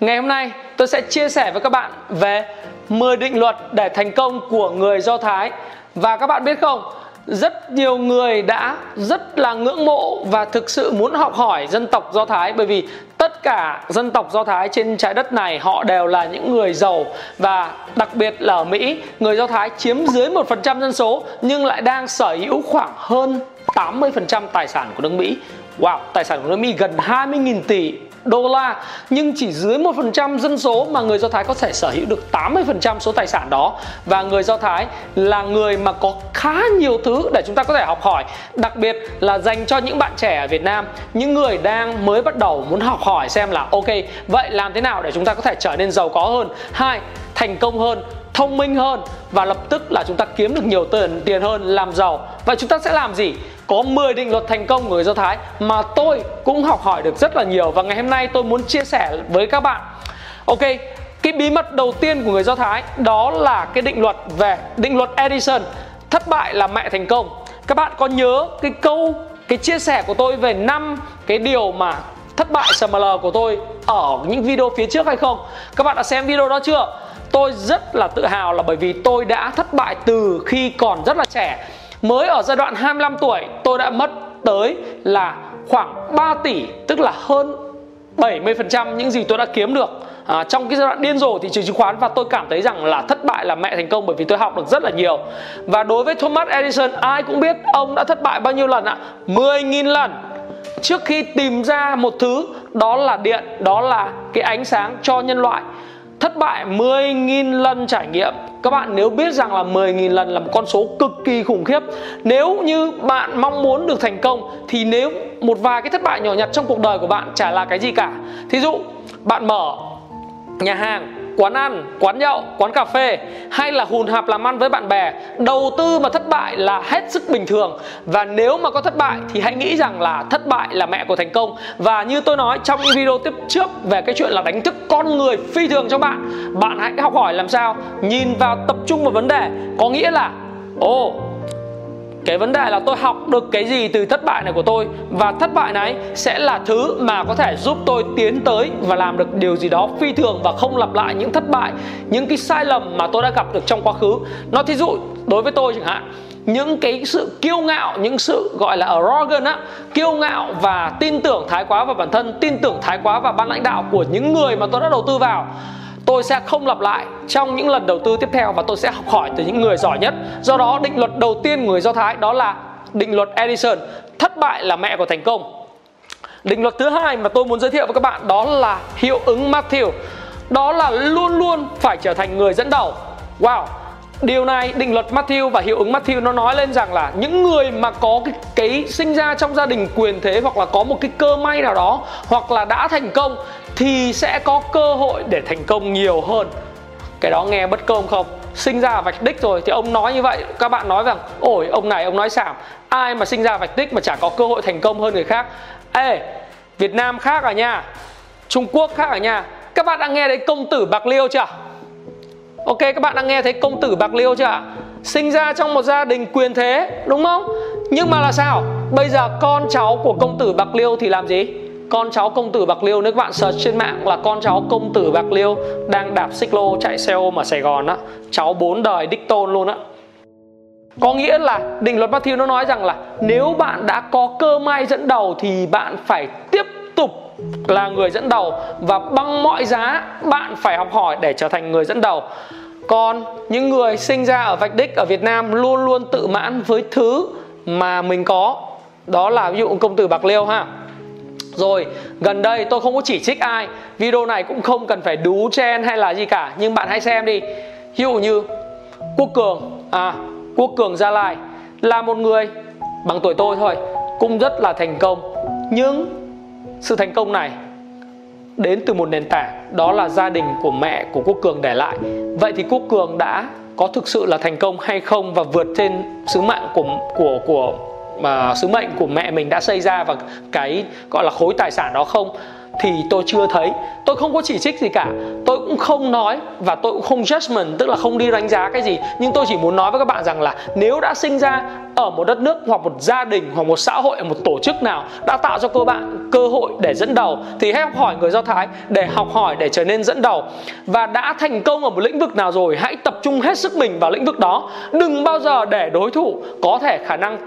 Ngày hôm nay tôi sẽ chia sẻ với các bạn về 10 định luật để thành công của người Do Thái. Và các bạn biết không, rất nhiều người đã rất là ngưỡng mộ và thực sự muốn học hỏi dân tộc Do Thái bởi vì tất cả dân tộc Do Thái trên trái đất này họ đều là những người giàu và đặc biệt là ở Mỹ, người Do Thái chiếm dưới 1% dân số nhưng lại đang sở hữu khoảng hơn 80% tài sản của nước Mỹ. Wow, tài sản của nước Mỹ gần 20.000 tỷ đô la, nhưng chỉ dưới 1% dân số mà người Do Thái có thể sở hữu được 80% số tài sản đó. Và người Do Thái là người mà có khá nhiều thứ để chúng ta có thể học hỏi, đặc biệt là dành cho những bạn trẻ ở Việt Nam, những người đang mới bắt đầu muốn học hỏi xem là, ok, vậy làm thế nào để chúng ta có thể trở nên giàu có hơn? Hai thành công hơn thông minh hơn và lập tức là chúng ta kiếm được nhiều tiền tiền hơn làm giàu Vậy chúng ta sẽ làm gì có 10 định luật thành công của người Do Thái mà tôi cũng học hỏi được rất là nhiều và ngày hôm nay tôi muốn chia sẻ với các bạn. Ok, cái bí mật đầu tiên của người Do Thái đó là cái định luật về định luật Edison thất bại là mẹ thành công. Các bạn có nhớ cái câu cái chia sẻ của tôi về năm cái điều mà thất bại SML của tôi ở những video phía trước hay không? Các bạn đã xem video đó chưa? Tôi rất là tự hào là bởi vì tôi đã thất bại từ khi còn rất là trẻ. Mới ở giai đoạn 25 tuổi tôi đã mất tới là khoảng 3 tỷ Tức là hơn 70% những gì tôi đã kiếm được. À, trong cái giai đoạn điên rồ thị trường chứng khoán và tôi cảm thấy rằng là thất bại là mẹ thành công bởi vì tôi học được rất là nhiều. Và đối với Thomas Edison ai cũng biết ông đã thất bại bao nhiêu lần ạ? 10.000 lần. Trước khi tìm ra một thứ đó là điện đó là cái ánh sáng cho nhân loại thất bại 10.000 lần trải nghiệm. Các bạn nếu biết rằng là 10.000 lần là một con số cực kỳ khủng khiếp. Nếu như bạn mong muốn được thành công, Thì nếu một vài cái thất bại nhỏ nhặt trong cuộc đời của bạn chả là cái gì cả. Thí dụ, bạn mở nhà hàng quán ăn, quán nhậu, quán cà phê hay là hùn hạp làm ăn với bạn bè, đầu tư mà thất bại là hết sức bình thường. Và nếu mà có thất bại thì hãy nghĩ rằng là thất bại là mẹ của thành công. Và như tôi nói trong những video tiếp trước về cái chuyện là đánh thức con người phi thường cho bạn, bạn hãy học hỏi làm sao nhìn vào tập trung vào vấn đề có nghĩa là ồ oh, cái vấn đề là tôi học được cái gì từ thất bại này của tôi? Và thất bại này sẽ là thứ mà có thể giúp tôi tiến tới và làm được điều gì đó phi thường và không lặp lại những thất bại, những cái sai lầm mà tôi đã gặp được trong quá khứ. Nó thí dụ, đối với tôi chẳng hạn, những cái sự kiêu ngạo, những sự gọi là arrogant á, kiêu ngạo và tin tưởng thái quá vào bản thân, tin tưởng thái quá vào ban lãnh đạo của những người mà tôi đã đầu tư vào tôi sẽ không lặp lại trong những lần đầu tư tiếp theo và tôi sẽ học hỏi từ những người giỏi nhất. Do đó, định luật đầu tiên của người do thái đó là định luật edison, thất bại là mẹ của thành công. Định luật thứ hai mà tôi muốn giới thiệu với các bạn đó là hiệu ứng Matthew. Đó là luôn luôn phải trở thành người dẫn đầu. Wow Điều này định luật Matthew và hiệu ứng Matthew nó nói lên rằng là những người mà có cái, cái sinh ra trong gia đình quyền thế hoặc là có một cái cơ may nào đó hoặc là đã thành công thì sẽ có cơ hội để thành công nhiều hơn. Cái đó nghe bất công không? Sinh ra vạch đích rồi thì ông nói như vậy các bạn nói rằng ôi ông này ông nói xảm ai mà sinh ra vạch đích mà chả có cơ hội thành công hơn người khác? Ê việt nam khác à nha? Trung quốc khác à nha? Các bạn đã nghe đấy công tử bạc liêu chưa? Ok, các bạn đã nghe thấy công tử bạc liêu chưa ạ? Sinh ra trong một gia đình quyền thế, đúng không? Nhưng mà là sao? Bây giờ con cháu của công tử bạc liêu thì làm gì? Con cháu công tử bạc liêu, nếu các bạn search trên mạng là con cháu công tử bạc liêu đang đạp xích lô chạy xe ôm ở sài gòn á, cháu bốn đời đích tôn luôn á. Có nghĩa là định luật Matthew nó nói rằng là nếu bạn đã có cơ may dẫn đầu thì bạn phải tiếp tục là người dẫn đầu và bằng mọi giá bạn phải học hỏi để trở thành người dẫn đầu còn những người sinh ra ở vạch đích ở Việt Nam luôn luôn tự mãn với thứ mà mình có. Đó là ví dụ công tử bạc liêu ha. Rồi, gần đây tôi không có chỉ trích ai, video này cũng không cần phải đú chen hay là gì cả, nhưng bạn hãy xem đi. Ví dụ như quốc cường à quốc cường gia lai là một người bằng tuổi tôi thôi, cũng rất là thành công. Nhưng sự thành công này đến từ một nền tảng, đó là gia đình của mẹ của quốc cường để lại vậy thì quốc cường đã có thực sự là thành công hay không và vượt trên sứ mạng của của của, mà sứ mệnh của mẹ mình đã xây ra và cái, gọi là, khối tài sản đó không? Thì tôi chưa thấy. Tôi không có chỉ trích gì cả. Tôi cũng không nói và tôi cũng không judgment, tức là không đi đánh giá cái gì. Nhưng tôi chỉ muốn nói với các bạn rằng là nếu đã sinh ra ở một đất nước hoặc một gia đình hoặc một xã hội, một tổ chức nào đã tạo cho cô bạn cơ hội để dẫn đầu, thì hãy học hỏi người do thái để học hỏi, để trở nên dẫn đầu. Và đã thành công ở một lĩnh vực nào rồi, hãy tập trung hết sức mình vào lĩnh vực đó. Đừng bao giờ để đối thủ có thể khả năng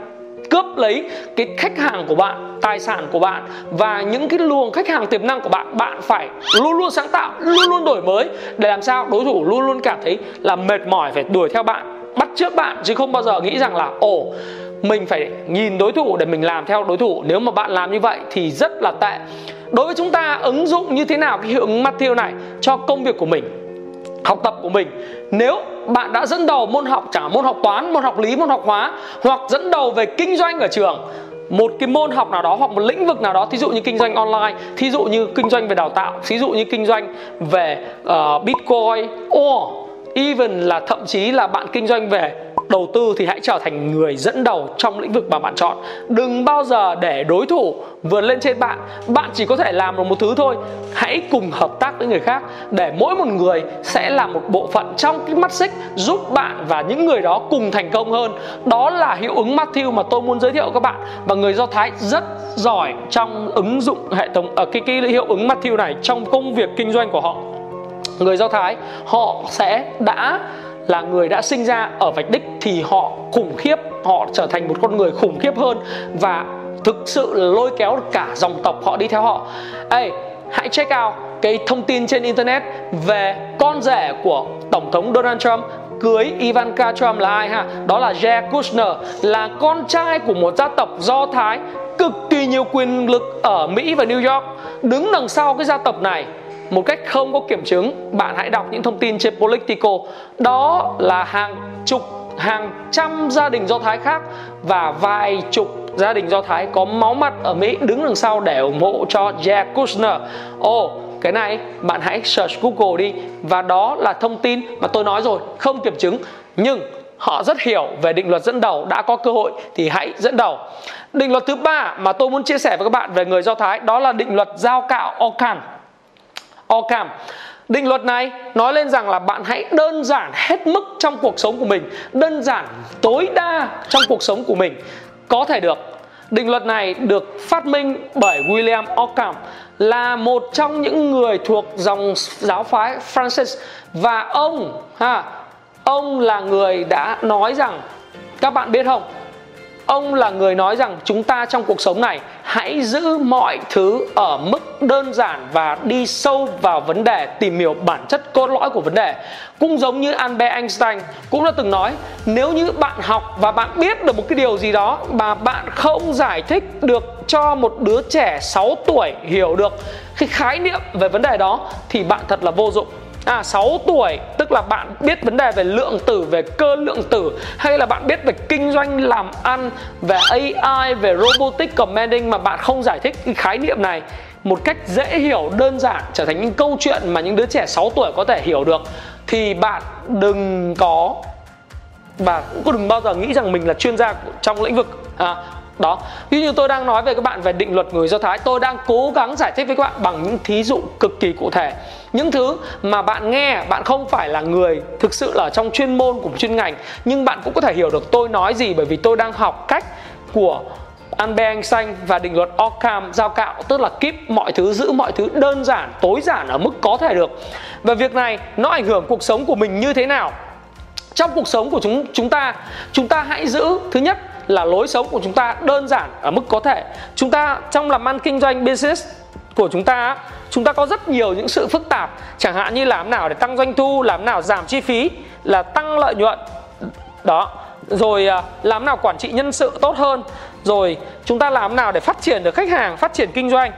cướp lấy cái khách hàng của bạn, tài sản của bạn và những cái luồng khách hàng tiềm năng của bạn bạn phải luôn luôn sáng tạo, luôn luôn đổi mới để làm sao đối thủ luôn luôn cảm thấy là mệt mỏi phải đuổi theo bạn, bắt trước bạn chứ không bao giờ nghĩ rằng là, ồ, mình phải nhìn đối thủ để mình làm theo đối thủ. Nếu mà bạn làm như vậy thì rất là tệ. Đối với chúng ta, ứng dụng như thế nào cái hiệu ứng Matthew này cho công việc của mình? Học tập của mình. Nếu bạn đã dẫn đầu môn học chẳng môn học toán môn học lý môn học hóa hoặc dẫn đầu về kinh doanh ở trường một cái môn học nào đó hoặc một lĩnh vực nào đó thí dụ như kinh doanh online thí dụ như kinh doanh về đào tạo thí dụ như kinh doanh về uh, bitcoin or even là thậm chí là bạn kinh doanh về đầu tư thì hãy trở thành người dẫn đầu trong lĩnh vực mà bạn chọn. Đừng bao giờ để đối thủ vượt lên trên bạn. Bạn chỉ có thể làm được một thứ thôi. Hãy cùng hợp tác với người khác để mỗi một người sẽ là một bộ phận trong cái mắt xích giúp bạn và những người đó cùng thành công hơn. Đó là hiệu ứng Matthew mà tôi muốn giới thiệu các bạn. Và người do thái rất giỏi trong ứng dụng hệ thống ở cái, cái hiệu ứng Matthew này trong công việc kinh doanh của họ. Người do thái họ sẽ đã là người đã sinh ra ở vạch đích thì họ khủng khiếp họ trở thành một con người khủng khiếp hơn và thực sự lôi kéo cả dòng tộc họ đi theo họ Ê, hãy check out cái thông tin trên internet về con rể của tổng thống Donald Trump cưới Ivanka Trump là ai ha? Đó là Jared Kushner là con trai của một gia tộc Do Thái cực kỳ nhiều quyền lực ở Mỹ và New York. Đứng đằng sau cái gia tộc này một cách không có kiểm chứng bạn hãy đọc những thông tin trên Politico. Đó là hàng chục hàng trăm gia đình do thái khác và vài chục gia đình do thái có máu mặt ở mỹ đứng đằng sau để ủng hộ cho Jared Kushner. Ồ oh, cái này bạn hãy search Google đi. Và đó là thông tin mà tôi nói rồi không kiểm chứng. Nhưng họ rất hiểu về định luật dẫn đầu đã có cơ hội thì hãy dẫn đầu. Định luật thứ ba mà tôi muốn chia sẻ với các bạn về người do thái đó là định luật giao cạo okan Ockham Định luật này nói lên rằng là bạn hãy đơn giản hết mức trong cuộc sống của mình, Đơn giản, tối đa trong cuộc sống của mình Có thể được. Định luật này được phát minh bởi William Ockham là một trong những người thuộc dòng giáo phái Francis. Và ông, ha, ông là người đã nói rằng, các bạn biết không? Ông là người nói rằng chúng ta trong cuộc sống này hãy giữ mọi thứ ở mức đơn giản và đi sâu vào vấn đề, tìm hiểu bản chất cốt lõi của vấn đề. Cũng giống như Albert Einstein cũng đã từng nói, nếu như bạn học và bạn biết được một cái điều gì đó mà bạn không giải thích được cho một đứa trẻ 6 tuổi hiểu được cái khái niệm về vấn đề đó, thì bạn thật là vô dụng. À 6 tuổi tức là bạn biết vấn đề về lượng tử, về cơ lượng tử hay là bạn biết về kinh doanh làm ăn, về AI, về robotic commanding mà bạn không giải thích cái khái niệm này một cách dễ hiểu đơn giản trở thành những câu chuyện mà những đứa trẻ 6 tuổi có thể hiểu được thì bạn đừng có và cũng đừng bao giờ nghĩ rằng mình là chuyên gia trong lĩnh vực. À, đó. Ví như tôi đang nói về các bạn về định luật người do thái, tôi đang cố gắng giải thích với các bạn bằng những thí dụ cực kỳ cụ thể. Những thứ mà bạn nghe, bạn không phải là người thực sự là trong chuyên môn của chuyên ngành, nhưng bạn cũng có thể hiểu được tôi nói gì bởi vì tôi đang học cách của Albert Einstein và định luật Occam giao cạo, tức là keep mọi thứ, giữ mọi thứ đơn giản, tối giản ở mức có thể được. Và việc này nó ảnh hưởng cuộc sống của mình như thế nào? Trong cuộc sống của chúng chúng ta chúng ta hãy giữ, thứ nhất là lối sống của chúng ta đơn giản ở mức có thể. Chúng ta trong làm ăn kinh doanh business của chúng ta chúng ta có rất nhiều những sự phức tạp. Chẳng hạn như làm nào để tăng doanh thu, làm nào giảm chi phí, là tăng lợi nhuận. Đó. Rồi à, làm nào quản trị nhân sự tốt hơn. Rồi, chúng ta làm nào để phát triển được khách hàng, phát triển kinh doanh.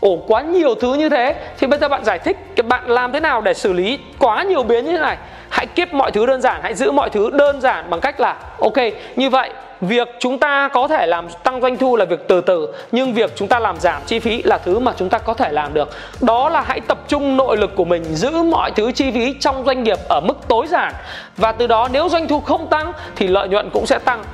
Ổ quá nhiều thứ như thế. Thì bây giờ bạn giải thích bạn làm thế nào để xử lý quá nhiều biến như thế này. Hãy kiếp mọi thứ đơn giản, hãy giữ mọi thứ đơn giản bằng cách là, ok, như vậy việc chúng ta có thể làm tăng doanh thu là việc từ từ, nhưng việc chúng ta làm giảm chi phí là thứ mà chúng ta có thể làm được. Đó là hãy tập trung nội lực của mình, giữ mọi thứ chi phí trong doanh nghiệp ở mức tối giản. Và từ đó nếu doanh thu không tăng thì lợi nhuận cũng sẽ tăng.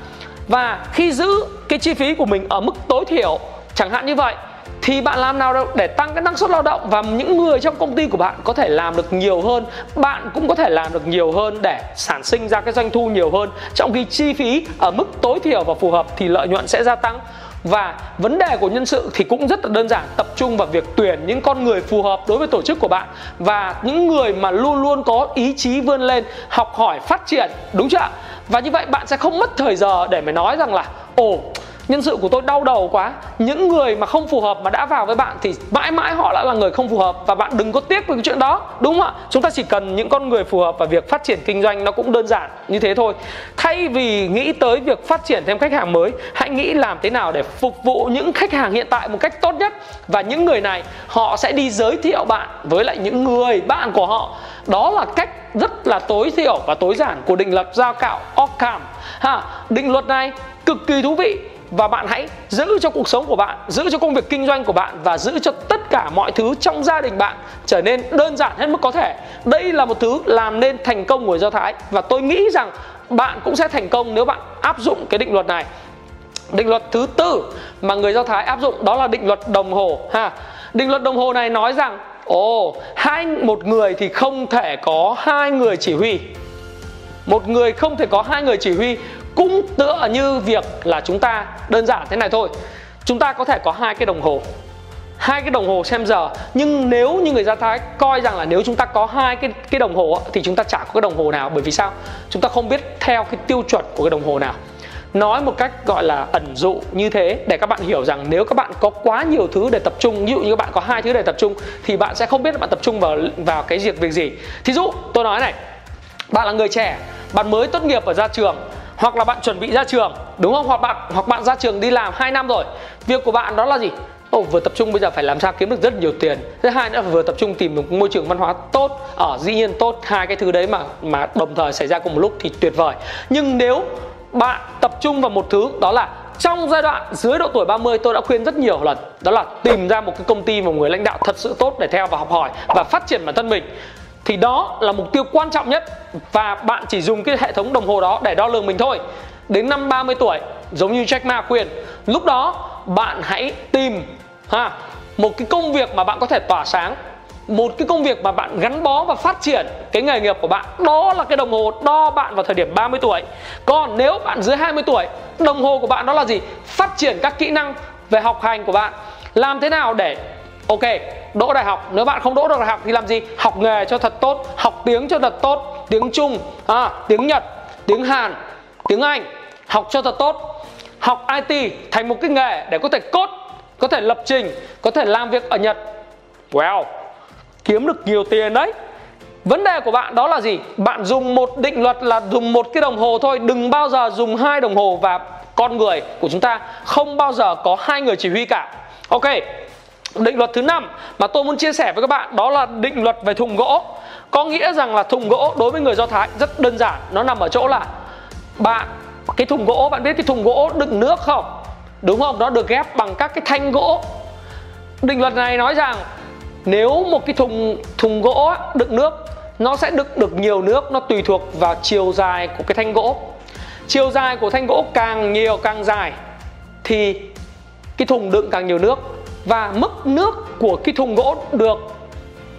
Và khi giữ cái chi phí của mình ở mức tối thiểu, chẳng hạn như vậy thì bạn làm nào đâu để tăng cái năng suất lao động và những người trong công ty của bạn có thể làm được nhiều hơn, bạn cũng có thể làm được nhiều hơn để sản sinh ra cái doanh thu nhiều hơn. Trong khi chi phí ở mức tối thiểu và phù hợp thì lợi nhuận sẽ gia tăng. Và vấn đề của nhân sự thì cũng rất là đơn giản, tập trung vào việc tuyển những con người phù hợp đối với tổ chức của bạn. Và những người mà luôn luôn có ý chí vươn lên, học hỏi, phát triển, đúng chưa ạ? Và như vậy bạn sẽ không mất thời giờ để mà nói rằng là, ồ nhân sự của tôi đau đầu quá. Những người mà không phù hợp mà đã vào với bạn thì mãi mãi họ đã là người không phù hợp và bạn đừng có tiếc về cái chuyện đó, đúng không ạ? Chúng ta chỉ cần những con người phù hợp và việc phát triển kinh doanh nó cũng đơn giản như thế thôi. Thay vì nghĩ tới việc phát triển thêm khách hàng mới, hãy nghĩ làm thế nào để phục vụ những khách hàng hiện tại một cách tốt nhất. Và những người này, họ sẽ đi giới thiệu bạn với lại những người bạn của họ. Đó là cách rất là tối thiểu và tối giản của định luật giao cạo Occam ha, định luật này cực kỳ thú vị và bạn hãy giữ cho cuộc sống của bạn, giữ cho công việc kinh doanh của bạn và giữ cho tất cả mọi thứ trong gia đình bạn trở nên đơn giản hết mức có thể. Đây là một thứ làm nên thành công của do thái và tôi nghĩ rằng bạn cũng sẽ thành công nếu bạn áp dụng cái định luật này. Định luật thứ tư mà người do thái áp dụng đó là định luật đồng hồ, ha. Định luật đồng hồ này nói rằng, ồ, hai, một người thì không thể có hai người chỉ huy. Một người không thể có hai người chỉ huy cũng tựa như việc là chúng ta, đơn giản thế này thôi. Chúng ta có thể có hai cái đồng hồ. Hai cái đồng hồ xem giờ. Nhưng nếu như người do thái coi rằng là nếu chúng ta có hai cái cái đồng hồ thì chúng ta chả có cái đồng hồ nào. Bởi vì sao? Chúng ta không biết theo cái tiêu chuẩn của cái đồng hồ nào. Nói một cách gọi là ẩn dụ như thế, để các bạn hiểu rằng nếu các bạn có quá nhiều thứ để tập trung, ví dụ như các bạn có hai thứ để tập trung, thì bạn sẽ không biết bạn tập trung vào vào cái việc việc gì. Thí dụ, tôi nói này, bạn là người trẻ, bạn mới tốt nghiệp ở ra trường hoặc là bạn chuẩn bị ra trường đúng không? Hoặc bạn hoặc bạn ra trường đi làm 2 năm rồi. Việc của bạn đó là gì? Ồ, oh, vừa tập trung bây giờ phải làm sao kiếm được rất nhiều tiền. Thứ hai nữa là vừa tập trung tìm được môi trường văn hóa tốt ở dĩ nhiên tốt hai cái thứ đấy mà mà đồng thời xảy ra cùng một lúc thì tuyệt vời. Nhưng nếu bạn tập trung vào một thứ đó là trong giai đoạn dưới độ tuổi 30 tôi đã khuyên rất nhiều lần đó là tìm ra một cái công ty một người lãnh đạo thật sự tốt để theo và học hỏi và phát triển bản thân mình thì đó là mục tiêu quan trọng nhất và bạn chỉ dùng cái hệ thống đồng hồ đó để đo lường mình thôi. Đến năm 30 tuổi, giống như Jack Ma khuyên, lúc đó bạn hãy tìm, ha, một cái công việc mà bạn có thể tỏa sáng, một cái công việc mà bạn gắn bó và phát triển cái nghề nghiệp của bạn. Đó là cái đồng hồ đo bạn vào thời điểm 30 tuổi. Còn nếu bạn dưới 20 tuổi, đồng hồ của bạn đó là gì? Phát triển các kỹ năng về học hành của bạn. Làm thế nào để ok đỗ đại học. Nếu bạn không đỗ được đại học thì làm gì? Học nghề cho thật tốt học tiếng cho thật tốt. Tiếng trung à, tiếng nhật tiếng hàn tiếng anh học cho thật tốt. Học it thành một cái nghề để có thể cốt có thể lập trình có thể làm việc ở nhật. Wow kiếm được nhiều tiền đấy. Vấn đề của bạn đó là gì? Bạn dùng một định luật là dùng một cái đồng hồ thôi. Đừng bao giờ dùng hai đồng hồ và con người của chúng ta. Không bao giờ có hai người chỉ huy cả. Ok Định luật thứ năm mà tôi muốn chia sẻ với các bạn đó là định luật về thùng gỗ. Có nghĩa rằng là thùng gỗ đối với người Do Thái rất đơn giản, nó nằm ở chỗ là bạn cái thùng gỗ bạn biết cái thùng gỗ đựng nước không? Đúng không? Nó được ghép bằng các cái thanh gỗ. Định luật này nói rằng nếu một cái thùng thùng gỗ đựng nước nó sẽ đựng được nhiều nước nó tùy thuộc vào chiều dài của cái thanh gỗ. Chiều dài của thanh gỗ càng nhiều càng dài thì cái thùng đựng càng nhiều nước và mức nước của cái thùng gỗ được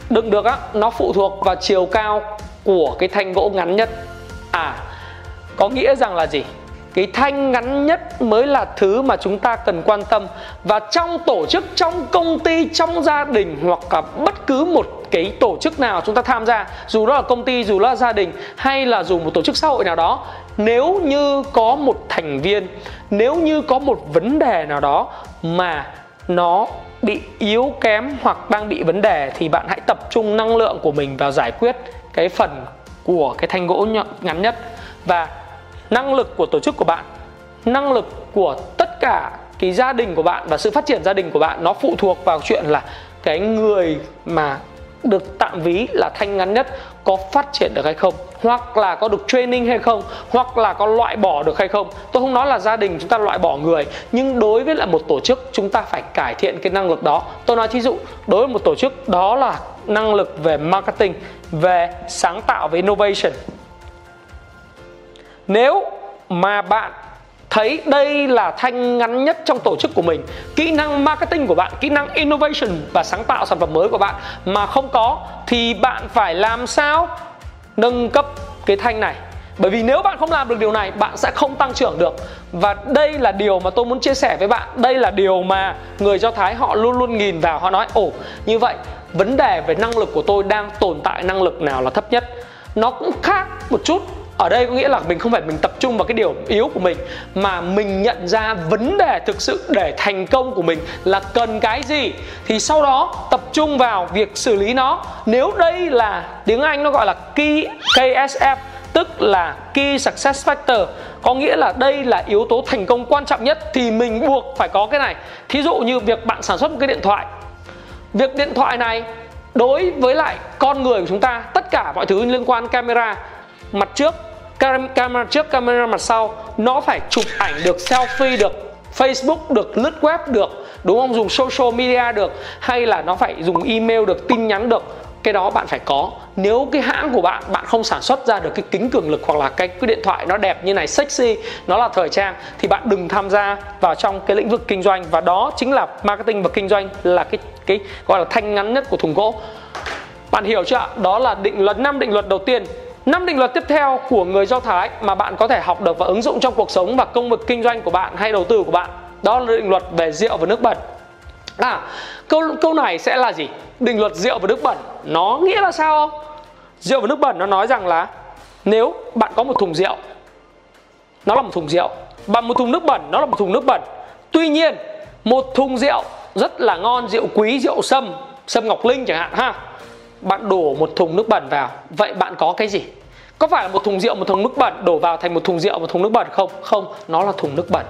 đựng được á, nó phụ thuộc vào chiều cao của cái thanh gỗ ngắn nhất. À có nghĩa rằng là gì? Cái thanh ngắn nhất mới là thứ mà chúng ta cần quan tâm. Và trong tổ chức, trong công ty, trong gia đình hoặc là bất cứ một cái tổ chức nào chúng ta tham gia, dù đó là công ty, dù đó là gia đình, hay là dù một tổ chức xã hội nào đó, nếu như có một thành viên, nếu như có một vấn đề nào đó mà nó bị yếu kém hoặc đang bị vấn đề thì bạn hãy tập trung năng lượng của mình vào giải quyết cái phần của cái thanh gỗ ngắn nhất. Và năng lực của tổ chức của bạn, năng lực của tất cả cái gia đình của bạn và sự phát triển gia đình của bạn nó phụ thuộc vào chuyện là cái người mà được tạm ví là thanh ngắn nhất có phát triển được hay không, hoặc là có được training hay không, hoặc là có loại bỏ được hay không. Tôi không nói là gia đình chúng ta loại bỏ người, nhưng đối với là một tổ chức, chúng ta phải cải thiện cái năng lực đó. Tôi nói thí dụ, đối với một tổ chức, đó là năng lực về marketing, về sáng tạo, về innovation. Nếu mà bạn thấy đây là thanh ngắn nhất trong tổ chức của mình. Kỹ năng marketing của bạn, kỹ năng innovation và sáng tạo sản phẩm mới của bạn mà không có thì bạn phải làm sao nâng cấp cái thanh này. Bởi vì nếu bạn không làm được điều này, bạn sẽ không tăng trưởng được. Và đây là điều mà tôi muốn chia sẻ với bạn. Đây là điều mà người do thái họ luôn luôn nhìn vào, họ nói, ồ, như vậy, vấn đề về năng lực của tôi đang tồn tại năng lực nào là thấp nhất? Nó cũng khác một chút ở đây có nghĩa là mình không phải mình tập trung vào cái điều yếu của mình, mà mình nhận ra vấn đề thực sự để thành công của mình là cần cái gì. Thì sau đó tập trung vào việc xử lý nó. Nếu đây là tiếng anh nó gọi là key ksf tức là key success factor, có nghĩa là đây là yếu tố thành công quan trọng nhất, thì mình buộc phải có cái này. Thí dụ như việc bạn sản xuất một cái điện thoại. Việc điện thoại này đối với lại con người của chúng ta, tất cả mọi thứ liên quan camera mặt trước camera trước camera mặt sau nó phải chụp ảnh được selfie được Facebook được lướt web được đúng không? Dùng social media được hay là nó phải dùng email được tin nhắn được cái đó bạn phải có. Nếu cái hãng của bạn bạn không sản xuất ra được cái kính cường lực hoặc là cái, cái điện thoại nó đẹp như này sexy nó là thời trang thì bạn đừng tham gia vào trong cái lĩnh vực kinh doanh. Và đó chính là marketing và kinh doanh là cái cái gọi là thanh ngắn nhất của thùng gỗ. Bạn hiểu chưa đó là định luật năm định luật đầu tiên năm định luật tiếp theo của người Do Thái mà bạn có thể học được và ứng dụng trong cuộc sống và công việc kinh doanh của bạn hay đầu tư của bạn, đó là định luật về rượu và nước bẩn. À câu câu này sẽ là gì? Định luật rượu và nước bẩn, nó nghĩa là sao không? Rượu và nước bẩn nó nói rằng là nếu bạn có một thùng rượu, nó là một thùng rượu, và một thùng nước bẩn, nó là một thùng nước bẩn. Tuy nhiên, một thùng rượu rất là ngon, rượu quý, rượu sâm sâm ngọc linh chẳng hạn, ha? Bạn đổ một thùng nước bẩn vào. Vậy bạn có cái gì? Có phải là một thùng rượu, một thùng nước bẩn đổ vào thành một thùng rượu, một thùng nước bẩn không? Không, nó là thùng nước bẩn.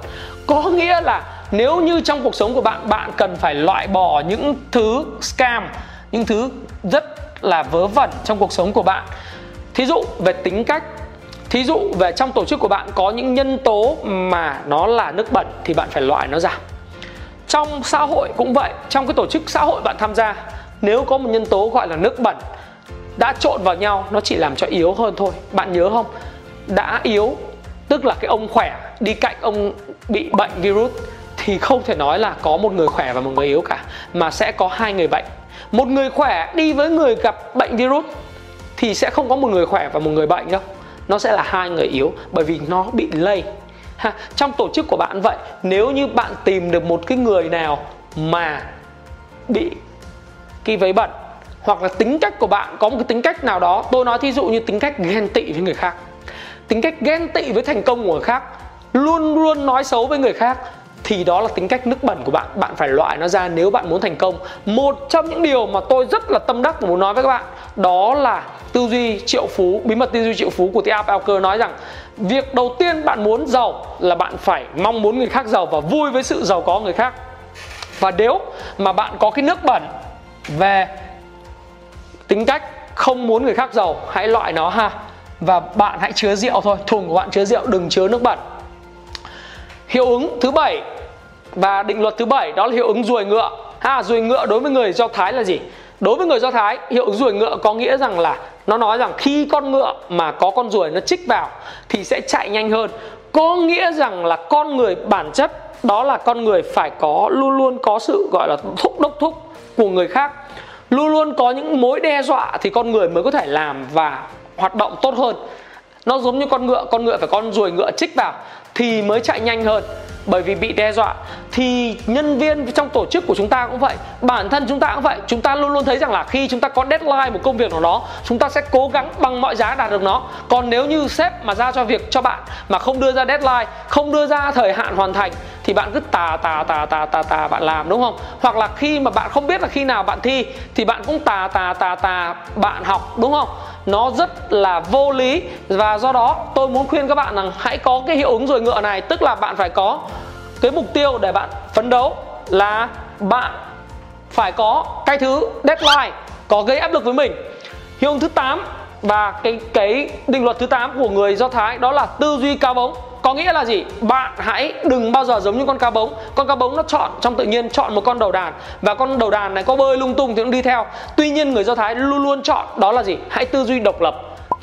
Có nghĩa là nếu như trong cuộc sống của bạn bạn cần phải loại bỏ những thứ scam, những thứ rất là vớ vẩn trong cuộc sống của bạn. Thí dụ về tính cách, thí dụ về trong tổ chức của bạn có những nhân tố mà nó là nước bẩn thì bạn phải loại nó ra. Trong xã hội cũng vậy, trong cái tổ chức xã hội bạn tham gia nếu có một nhân tố gọi là nước bẩn đã trộn vào nhau, nó chỉ làm cho yếu hơn thôi. Bạn nhớ không? Đã yếu, tức là cái ông khỏe đi cạnh ông bị bệnh virus thì không thể nói là có một người khỏe và một người yếu cả, mà sẽ có hai người bệnh. Một người khỏe đi với người gặp bệnh virus thì sẽ không có một người khỏe và một người bệnh đâu. Nó sẽ là hai người yếu, bởi vì nó bị lây. Ha, trong tổ chức của bạn vậy, nếu như bạn tìm được một cái người nào mà bị cái vấy bẩn. Hoặc là tính cách của bạn, có một cái tính cách nào đó. Tôi nói thí dụ như tính cách ghen tị với người khác. Tính cách ghen tị với thành công của người khác, luôn luôn nói xấu với người khác, thì đó là tính cách nước bẩn của bạn. Bạn phải loại nó ra nếu bạn muốn thành công. Một trong những điều mà tôi rất là tâm đắc muốn nói với các bạn, đó là tư duy triệu phú, bí mật tư duy triệu phú của T.A. Nói rằng, việc đầu tiên bạn muốn giàu là bạn phải mong muốn người khác giàu và vui với sự giàu có người khác. Và nếu mà bạn có cái nước bẩn về tính cách, không muốn người khác giàu, hãy loại nó ha. Và bạn hãy chứa rượu thôi, thùng của bạn chứa rượu, đừng chứa nước bẩn. Hiệu ứng thứ bảy và định luật thứ bảy, đó là hiệu ứng ruồi ngựa. Ha, ruồi ngựa đối với người do thái là gì? Đối với người do thái, hiệu ứng ruồi ngựa có nghĩa rằng là nó nói rằng khi con ngựa mà có con ruồi nó chích vào thì sẽ chạy nhanh hơn. Có nghĩa rằng là con người bản chất đó là con người phải có, luôn luôn có sự gọi là thúc đốc thúc của người khác. Luôn luôn có những mối đe dọa thì con người mới có thể làm và hoạt động tốt hơn. Nó giống như con ngựa con ngựa phải con ruồi ngựa chích vào thì mới chạy nhanh hơn. Bởi vì bị đe dọa, thì nhân viên trong tổ chức của chúng ta cũng vậy, bản thân chúng ta cũng vậy. Chúng ta luôn luôn thấy rằng là khi chúng ta có deadline một công việc nào đó, chúng ta sẽ cố gắng bằng mọi giá đạt được nó. Còn nếu như sếp mà ra cho việc cho bạn mà không đưa ra deadline, không đưa ra thời hạn hoàn thành, thì bạn cứ tà tà tà tà tà tà bạn làm, đúng không? Hoặc là khi mà bạn không biết là khi nào bạn thi, thì bạn cũng tà tà tà tà bạn học, đúng không? Nó rất là vô lý và do đó tôi muốn khuyên các bạn rằng hãy có cái hiệu ứng rồi ngựa này, tức là bạn phải có cái mục tiêu để bạn phấn đấu là bạn phải có cái thứ deadline, có gây áp lực với mình. Hiệu ứng thứ 8 và cái cái định luật thứ 8 của người Do Thái đó là tư duy cao bóng có nghĩa là gì? Bạn hãy đừng bao giờ giống như con cá bống. Con cá bống nó chọn, trong tự nhiên chọn một con đầu đàn. Và con đầu đàn này có bơi lung tung thì nó đi theo. Tuy nhiên người do thái luôn luôn chọn đó là gì? Hãy tư duy độc lập.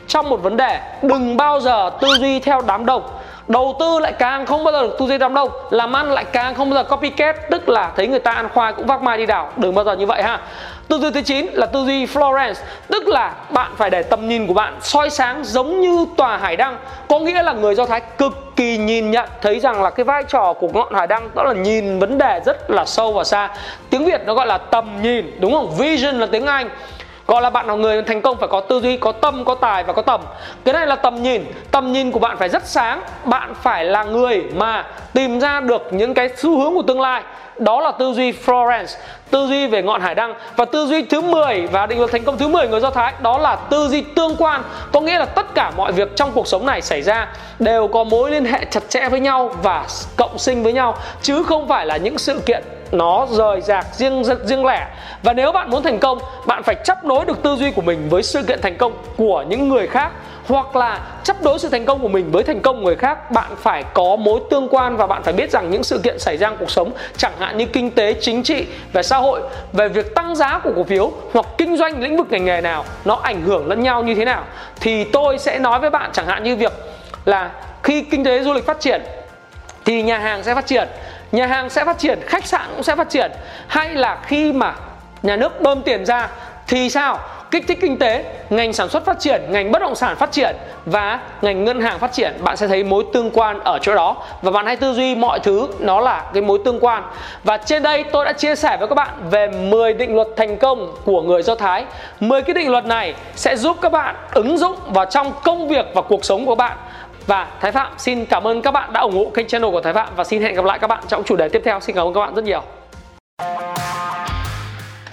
Trong một vấn đề, đừng bao giờ tư duy theo đám đông. Đầu tư lại càng không bao giờ được tư duy đám đông. Làm ăn lại càng không bao giờ copycat, tức là thấy người ta ăn khoai cũng vác mai đi đảo đừng bao giờ như vậy ha tư duy thứ 9 là tư duy Florence, tức là bạn phải để tầm nhìn của bạn soi sáng giống như tòa hải đăng, có nghĩa là người do thái cực kỳ nhìn nhận, thấy rằng là cái vai trò của ngọn hải đăng đó là nhìn vấn đề rất là sâu và xa. Tiếng việt nó gọi là tầm nhìn, đúng không? Vision là tiếng anh. Gọi là bạn là người thành công phải có tư duy, có tâm, có tài và có tầm. Cái này là tầm nhìn. Tầm nhìn của bạn phải rất sáng. Bạn phải là người mà tìm ra được những cái xu hướng của tương lai. Đó là tư duy Florence tư duy về ngọn hải đăng và tư duy thứ 10 và định luật thành công thứ 10 người Do Thái, đó là tư duy tương quan. Có nghĩa là tất cả mọi việc trong cuộc sống này xảy ra đều có mối liên hệ chặt chẽ với nhau và cộng sinh với nhau, chứ không phải là những sự kiện nó rời rạc riêng riêng lẻ. Và nếu bạn muốn thành công, bạn phải chấp nối được tư duy của mình với sự kiện thành công của những người khác hoặc là chấp đối sự thành công của mình với thành công của người khác, bạn phải có mối tương quan và bạn phải biết rằng những sự kiện xảy ra trong cuộc sống, chẳng hạn như kinh tế, chính trị và xã hội, về việc tăng giá của cổ phiếu hoặc kinh doanh lĩnh vực ngành nghề nào, nó ảnh hưởng lẫn nhau như thế nào. Thì tôi sẽ nói với bạn chẳng hạn như việc là khi kinh tế du lịch phát triển, thì nhà hàng sẽ phát triển, nhà hàng sẽ phát triển, khách sạn cũng sẽ phát triển. Hay là khi mà nhà nước bơm tiền ra thì sao? Kích thích kinh tế, ngành sản xuất phát triển, ngành bất động sản phát triển và ngành ngân hàng phát triển. Bạn sẽ thấy mối tương quan ở chỗ đó. Và bạn hãy tư duy mọi thứ nó là cái mối tương quan. Và trên đây tôi đã chia sẻ với các bạn về 10 định luật thành công của người Do Thái. 10 cái định luật này sẽ giúp các bạn ứng dụng vào trong công việc và cuộc sống của bạn. Và Thái Phạm, xin cảm ơn các bạn đã ủng hộ kênh channel của Thái Phạm và xin hẹn gặp lại các bạn trong chủ đề tiếp theo. Xin cảm ơn các bạn rất nhiều.